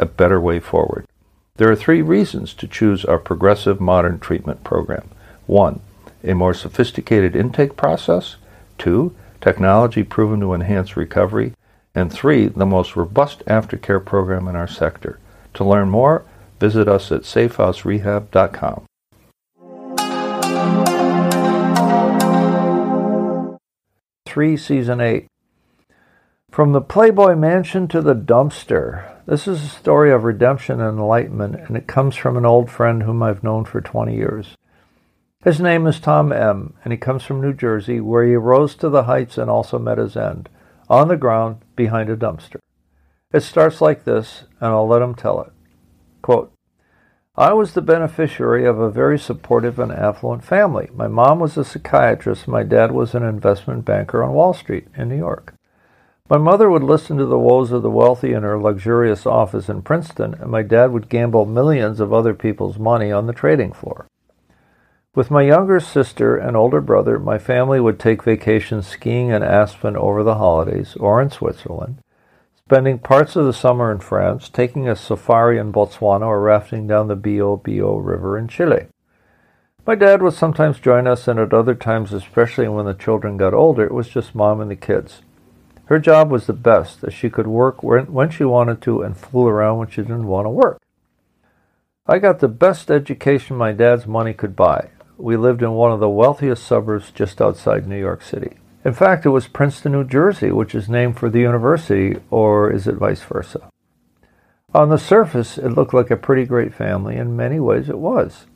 a better way forward. There are three reasons to choose our progressive modern treatment program. One, a more sophisticated intake process. Two, technology proven to enhance recovery. And three, the most robust aftercare program in our sector. To learn more, visit us at safehouserehab.com. Three, Season 8. From the Playboy Mansion to the dumpster. This is a story of redemption and enlightenment, and it comes from an old friend whom I've known for 20 years. His name is Tom M., and he comes from New Jersey, where he rose to the heights and also met his end, on the ground behind a dumpster. It starts like this, and I'll let him tell it. Quote, I was the beneficiary of a very supportive and affluent family. My mom was a psychiatrist, my dad was an investment banker on Wall Street in New York. My mother would listen to the woes of the wealthy in her luxurious office in Princeton, and my dad would gamble millions of other people's money on the trading floor. With my younger sister and older brother, my family would take vacations skiing in Aspen over the holidays or in Switzerland, spending parts of the summer in France, taking a safari in Botswana, or rafting down the Biobío River in Chile. My dad would sometimes join us, and at other times, especially when the children got older, it was just mom and the kids. Her job was the best, as she could work when she wanted to and fool around when she didn't want to work. I got the best education my dad's money could buy. We lived in one of the wealthiest suburbs just outside New York City. In fact, it was Princeton, New Jersey, which is named for the university, or is it vice versa? On the surface, it looked like a pretty great family. In many ways, it was.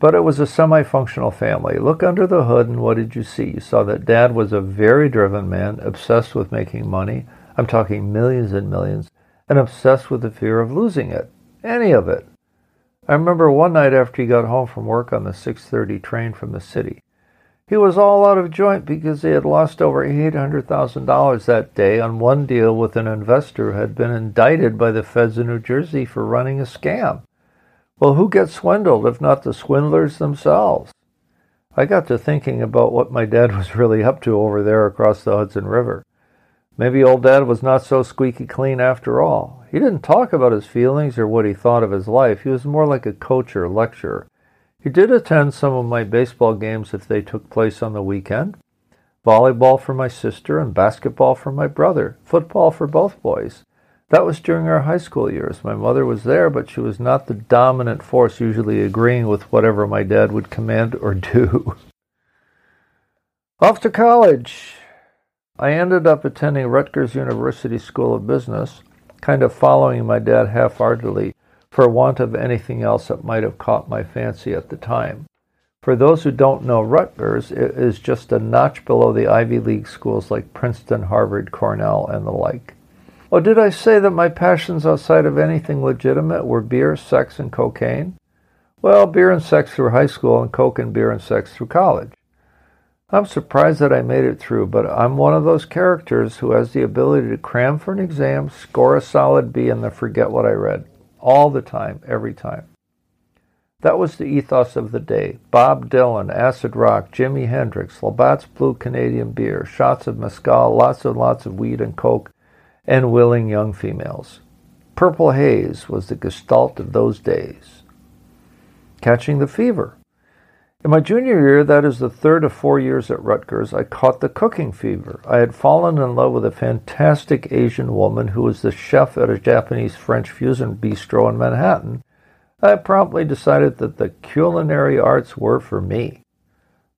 But it was a semi functional family. Look under the hood, and what did you see? You saw that dad was a very driven man, obsessed with making money. I'm talking millions and millions, and obsessed with the fear of losing it. Any of it. I remember one night after he got home from work on the 6:30 train from the city. He was all out of joint because he had lost over $800,000 that day on one deal with an investor who had been indicted by the feds in New Jersey for running a scam. Well, who gets swindled if not the swindlers themselves? I got to thinking about what my dad was really up to over there across the Hudson River. Maybe old dad was not so squeaky clean after all. He didn't talk about his feelings or what he thought of his life. He was more like a coach or lecturer. He did attend some of my baseball games if they took place on the weekend. Volleyball for my sister and basketball for my brother. Football for both boys. That was during our high school years. My mother was there, but she was not the dominant force, usually agreeing with whatever my dad would command or do. Off to college. I ended up attending Rutgers University School of Business, kind of following my dad half heartedly for want of anything else that might have caught my fancy at the time. For those who don't know Rutgers, it is just a notch below the Ivy League schools like Princeton, Harvard, Cornell, and the like. Oh, did I say that my passions outside of anything legitimate were beer, sex, and cocaine? Well, beer and sex through high school, and coke and beer and sex through college. I'm surprised that I made it through, but I'm one of those characters who has the ability to cram for an exam, score a solid B, and then forget what I read. All the time, every time. That was the ethos of the day. Bob Dylan, acid rock, Jimi Hendrix, Labatt's Blue Canadian beer, shots of mezcal, lots and lots of weed and coke, and willing young females. Purple haze was the gestalt of those days. Catching the fever. In my junior year, that is the third of four years at Rutgers, I caught the cooking fever. I had fallen in love with a fantastic Asian woman who was the chef at a Japanese French fusion bistro in Manhattan. I promptly decided that the culinary arts were for me.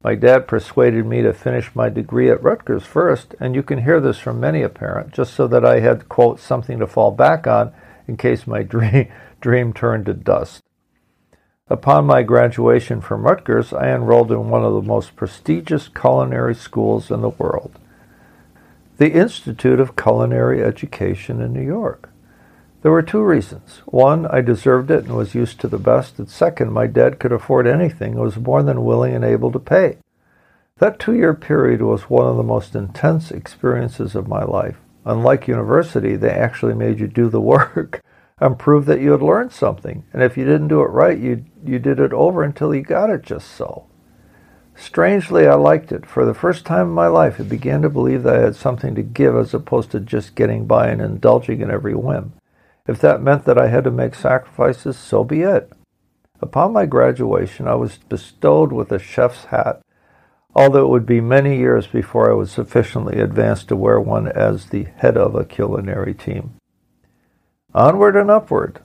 My dad persuaded me to finish my degree at Rutgers first, and you can hear this from many a parent, just so that I had, quote, something to fall back on in case my dream, dream turned to dust. Upon my graduation from Rutgers, I enrolled in one of the most prestigious culinary schools in the world, the Institute of Culinary Education in New York. There were two reasons. One, I deserved it and was used to the best, and second, my dad could afford anything and was more than willing and able to pay. That two year period was one of the most intense experiences of my life. Unlike university, they actually made you do the work and prove that you had learned something. And if you didn't do it right, you, you did it over until you got it just so. Strangely, I liked it. For the first time in my life, I began to believe that I had something to give as opposed to just getting by and indulging in every whim. If that meant that I had to make sacrifices, so be it. Upon my graduation, I was bestowed with a chef's hat, although it would be many years before I was sufficiently advanced to wear one as the head of a culinary team. Onward and upward.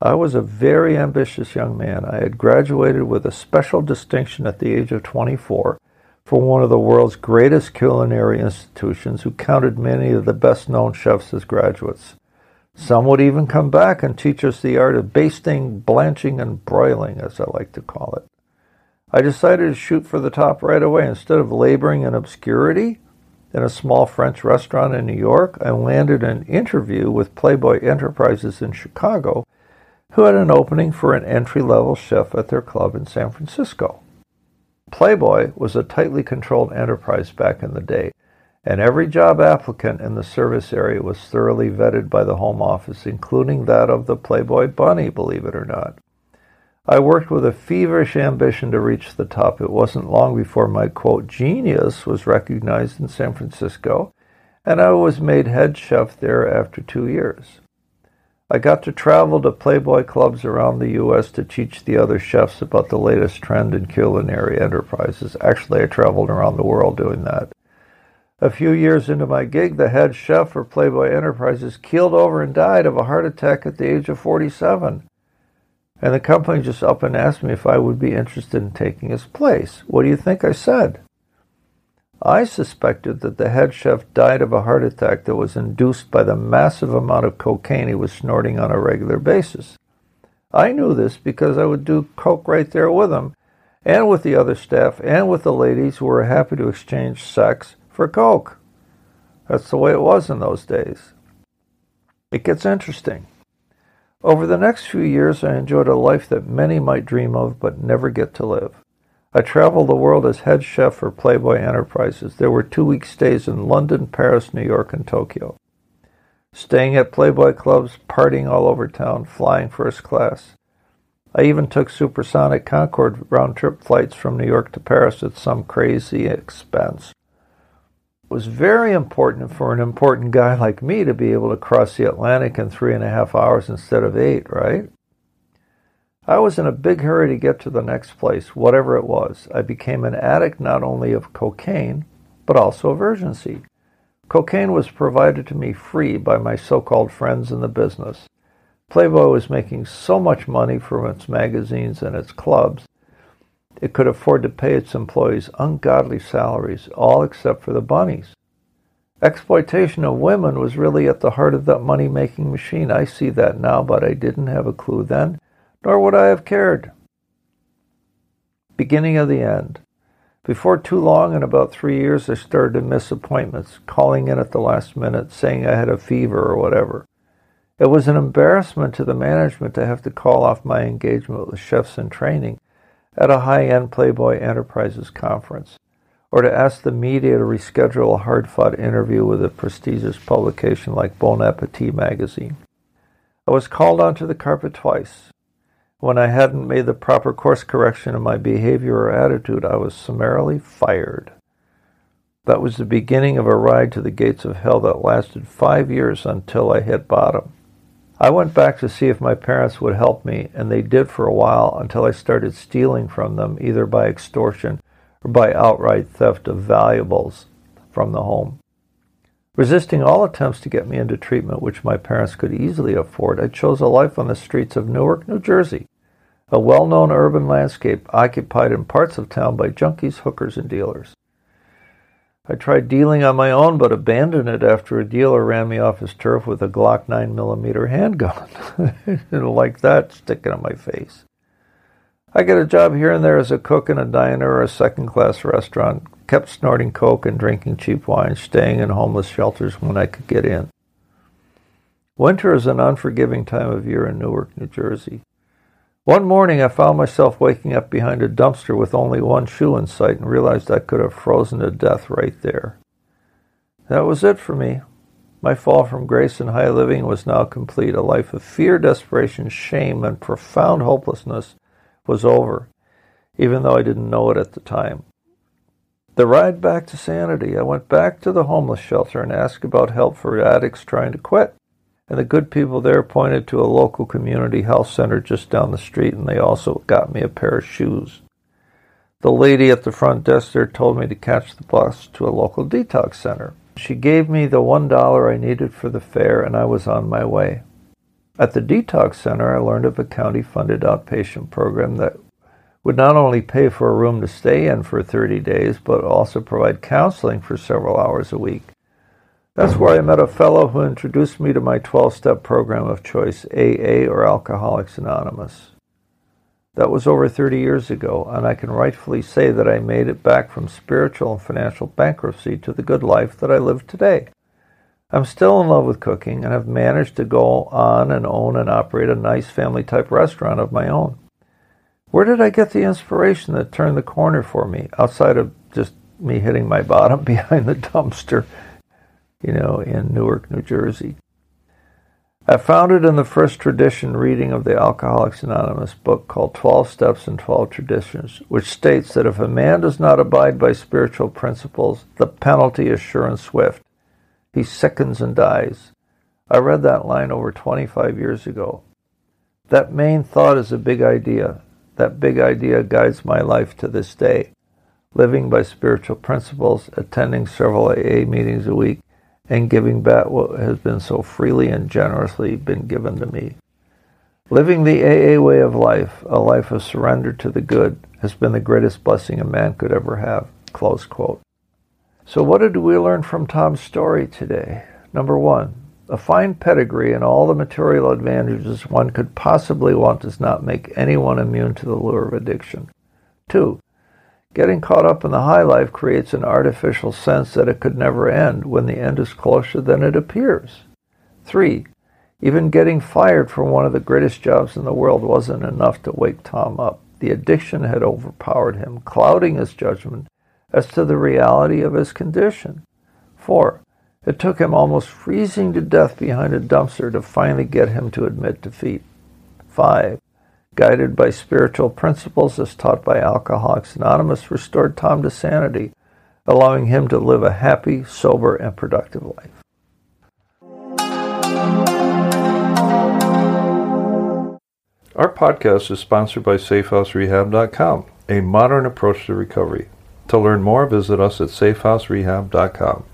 I was a very ambitious young man. I had graduated with a special distinction at the age of 24 from one of the world's greatest culinary institutions who counted many of the best known chefs as graduates. Some would even come back and teach us the art of basting, blanching, and broiling, as I like to call it. I decided to shoot for the top right away. Instead of laboring in obscurity in a small French restaurant in New York, I landed an interview with Playboy Enterprises in Chicago, who had an opening for an entry level chef at their club in San Francisco. Playboy was a tightly controlled enterprise back in the day, and every job applicant in the service area was thoroughly vetted by the Home Office, including that of the Playboy Bunny, believe it or not. I worked with a feverish ambition to reach the top. It wasn't long before my quote genius was recognized in San Francisco, and I was made head chef there after two years. I got to travel to Playboy clubs around the U.S. to teach the other chefs about the latest trend in culinary enterprises. Actually, I traveled around the world doing that. A few years into my gig, the head chef for Playboy Enterprises keeled over and died of a heart attack at the age of 47. And the company just up and asked me if I would be interested in taking his place. What do you think I said? I suspected that the head chef died of a heart attack that was induced by the massive amount of cocaine he was snorting on a regular basis. I knew this because I would do coke right there with him, and with the other staff, and with the ladies who were happy to exchange sex for coke. That's the way it was in those days. It gets interesting. Over the next few years, I enjoyed a life that many might dream of but never get to live. I traveled the world as head chef for Playboy Enterprises. There were two week stays in London, Paris, New York, and Tokyo. Staying at Playboy clubs, partying all over town, flying first class. I even took supersonic Concorde round trip flights from New York to Paris at some crazy expense was very important for an important guy like me to be able to cross the Atlantic in three and a half hours instead of eight, right? I was in a big hurry to get to the next place, whatever it was. I became an addict not only of cocaine, but also of urgency. Cocaine was provided to me free by my so called friends in the business. Playboy was making so much money from its magazines and its clubs it could afford to pay its employees ungodly salaries, all except for the bunnies. Exploitation of women was really at the heart of that money making machine. I see that now, but I didn't have a clue then, nor would I have cared. Beginning of the end. Before too long, in about three years, I started to miss appointments, calling in at the last minute, saying I had a fever or whatever. It was an embarrassment to the management to have to call off my engagement with chefs in training at a high end Playboy Enterprises conference, or to ask the media to reschedule a hard fought interview with a prestigious publication like Bon Appetit magazine. I was called onto the carpet twice. When I hadn't made the proper course correction in my behavior or attitude, I was summarily fired. That was the beginning of a ride to the gates of hell that lasted five years until I hit bottom. I went back to see if my parents would help me, and they did for a while until I started stealing from them, either by extortion or by outright theft of valuables from the home. Resisting all attempts to get me into treatment which my parents could easily afford, I chose a life on the streets of Newark, New Jersey, a well known urban landscape occupied in parts of town by junkies, hookers, and dealers. I tried dealing on my own, but abandoned it after a dealer ran me off his turf with a Glock 9mm handgun. like that sticking in my face. I got a job here and there as a cook in a diner or a second class restaurant, kept snorting coke and drinking cheap wine, staying in homeless shelters when I could get in. Winter is an unforgiving time of year in Newark, New Jersey. One morning I found myself waking up behind a dumpster with only one shoe in sight and realized I could have frozen to death right there. That was it for me. My fall from grace and high living was now complete. A life of fear, desperation, shame, and profound hopelessness was over, even though I didn't know it at the time. The ride back to sanity, I went back to the homeless shelter and asked about help for addicts trying to quit. And the good people there pointed to a local community health center just down the street, and they also got me a pair of shoes. The lady at the front desk there told me to catch the bus to a local detox center. She gave me the one dollar I needed for the fare, and I was on my way. At the detox center, I learned of a county funded outpatient program that would not only pay for a room to stay in for 30 days, but also provide counseling for several hours a week. That's where I met a fellow who introduced me to my 12 step program of choice, AA or Alcoholics Anonymous. That was over 30 years ago, and I can rightfully say that I made it back from spiritual and financial bankruptcy to the good life that I live today. I'm still in love with cooking and have managed to go on and own and operate a nice family type restaurant of my own. Where did I get the inspiration that turned the corner for me outside of just me hitting my bottom behind the dumpster, you know, in Newark, New Jersey? I found it in the first tradition reading of the Alcoholics Anonymous book called 12 Steps and 12 Traditions, which states that if a man does not abide by spiritual principles, the penalty is sure and swift. He sickens and dies. I read that line over 25 years ago. That main thought is a big idea. That big idea guides my life to this day. Living by spiritual principles, attending several AA meetings a week, and giving back what has been so freely and generously been given to me. Living the AA way of life, a life of surrender to the good, has been the greatest blessing a man could ever have. Close quote. So, what did we learn from Tom's story today? Number one, a fine pedigree and all the material advantages one could possibly want does not make anyone immune to the lure of addiction. Two, Getting caught up in the high life creates an artificial sense that it could never end when the end is closer than it appears. 3. Even getting fired from one of the greatest jobs in the world wasn't enough to wake Tom up. The addiction had overpowered him, clouding his judgment as to the reality of his condition. 4. It took him almost freezing to death behind a dumpster to finally get him to admit defeat. 5 guided by spiritual principles as taught by Alcoholics Anonymous, restored Tom to sanity, allowing him to live a happy, sober, and productive life. Our podcast is sponsored by SafeHouseRehab.com, a modern approach to recovery. To learn more, visit us at SafeHouseRehab.com.